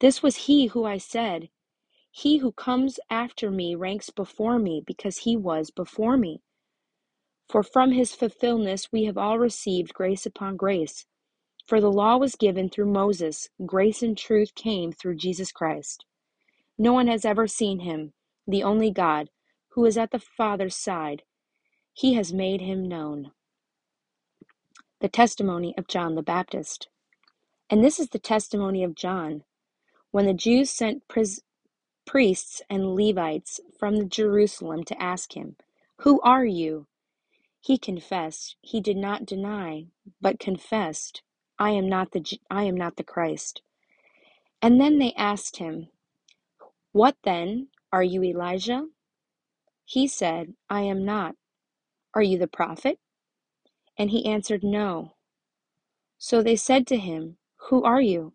This was he who I said, He who comes after me ranks before me, because he was before me. For from his fulfillment we have all received grace upon grace. For the law was given through Moses, grace and truth came through Jesus Christ. No one has ever seen him, the only God, who is at the Father's side. He has made him known. The testimony of John the Baptist. And this is the testimony of John. When the Jews sent priests and Levites from Jerusalem to ask him, Who are you? He confessed. He did not deny, but confessed, I am not the, I am not the Christ. And then they asked him, What then? Are you Elijah? He said, I am not. Are you the prophet? And he answered, No. So they said to him, Who are you?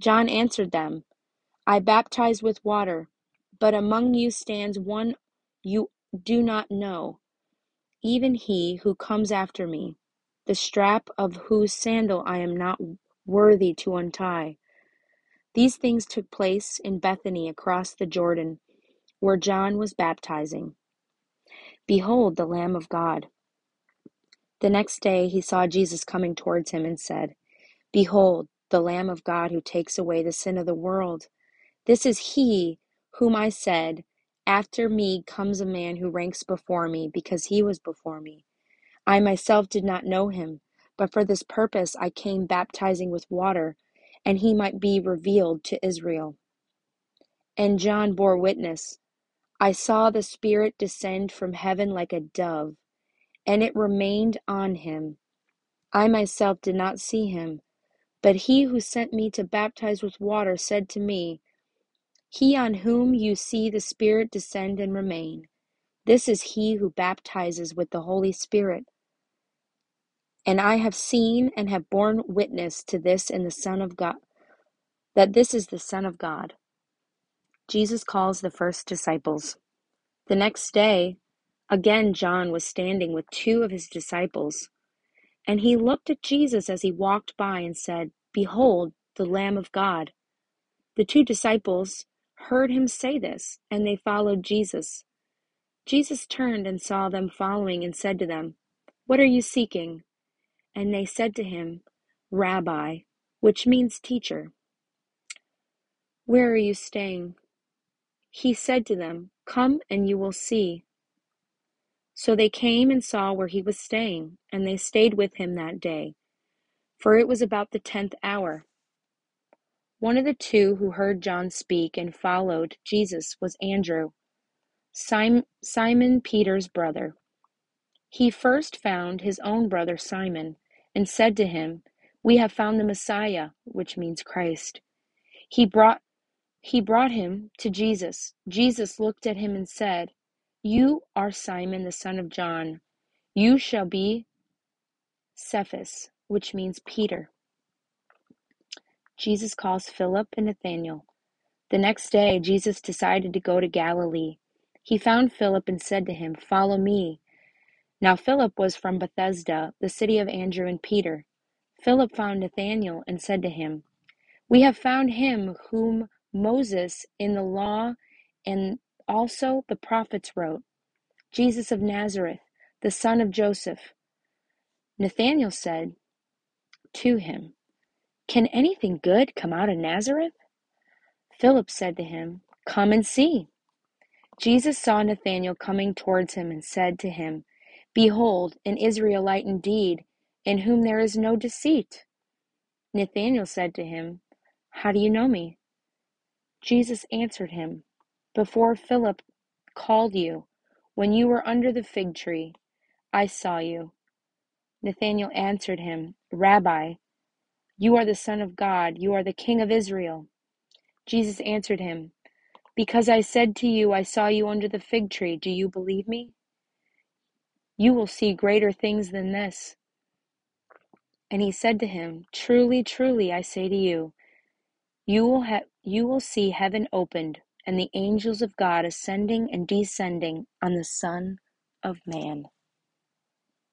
John answered them, I baptize with water, but among you stands one you do not know, even he who comes after me, the strap of whose sandal I am not worthy to untie. These things took place in Bethany across the Jordan, where John was baptizing. Behold the Lamb of God. The next day he saw Jesus coming towards him and said, Behold, the Lamb of God who takes away the sin of the world. This is he whom I said, After me comes a man who ranks before me, because he was before me. I myself did not know him, but for this purpose I came baptizing with water, and he might be revealed to Israel. And John bore witness I saw the Spirit descend from heaven like a dove, and it remained on him. I myself did not see him, but he who sent me to baptize with water said to me, He on whom you see the Spirit descend and remain, this is he who baptizes with the Holy Spirit. And I have seen and have borne witness to this in the Son of God, that this is the Son of God. Jesus calls the first disciples. The next day, again John was standing with two of his disciples, and he looked at Jesus as he walked by and said, Behold, the Lamb of God. The two disciples heard him say this, and they followed Jesus. Jesus turned and saw them following and said to them, What are you seeking? And they said to him, Rabbi, which means teacher, where are you staying? He said to them, Come and you will see. So they came and saw where he was staying, and they stayed with him that day, for it was about the tenth hour. One of the two who heard John speak and followed Jesus was Andrew, Simon Peter's brother. He first found his own brother Simon and said to him, We have found the Messiah, which means Christ. He brought he brought him to Jesus. Jesus looked at him and said, You are Simon the son of John. You shall be Cephas, which means Peter. Jesus calls Philip and Nathanael. The next day, Jesus decided to go to Galilee. He found Philip and said to him, Follow me. Now Philip was from Bethsaida, the city of Andrew and Peter. Philip found Nathanael and said to him, We have found him whom Moses in the law and also the prophets wrote, Jesus of Nazareth, the son of Joseph. Nathanael said to him, Can anything good come out of Nazareth? Philip said to him, Come and see. Jesus saw Nathanael coming towards him and said to him, Behold, an Israelite indeed, in whom there is no deceit. Nathanael said to him, How do you know me? Jesus answered him, Before Philip called you, when you were under the fig tree, I saw you. Nathanael answered him, Rabbi, you are the Son of God, you are the King of Israel. Jesus answered him, Because I said to you, I saw you under the fig tree, do you believe me? You will see greater things than this. And he said to him, Truly, truly, I say to you, you will, ha- you will see heaven opened, and the angels of God ascending and descending on the Son of Man.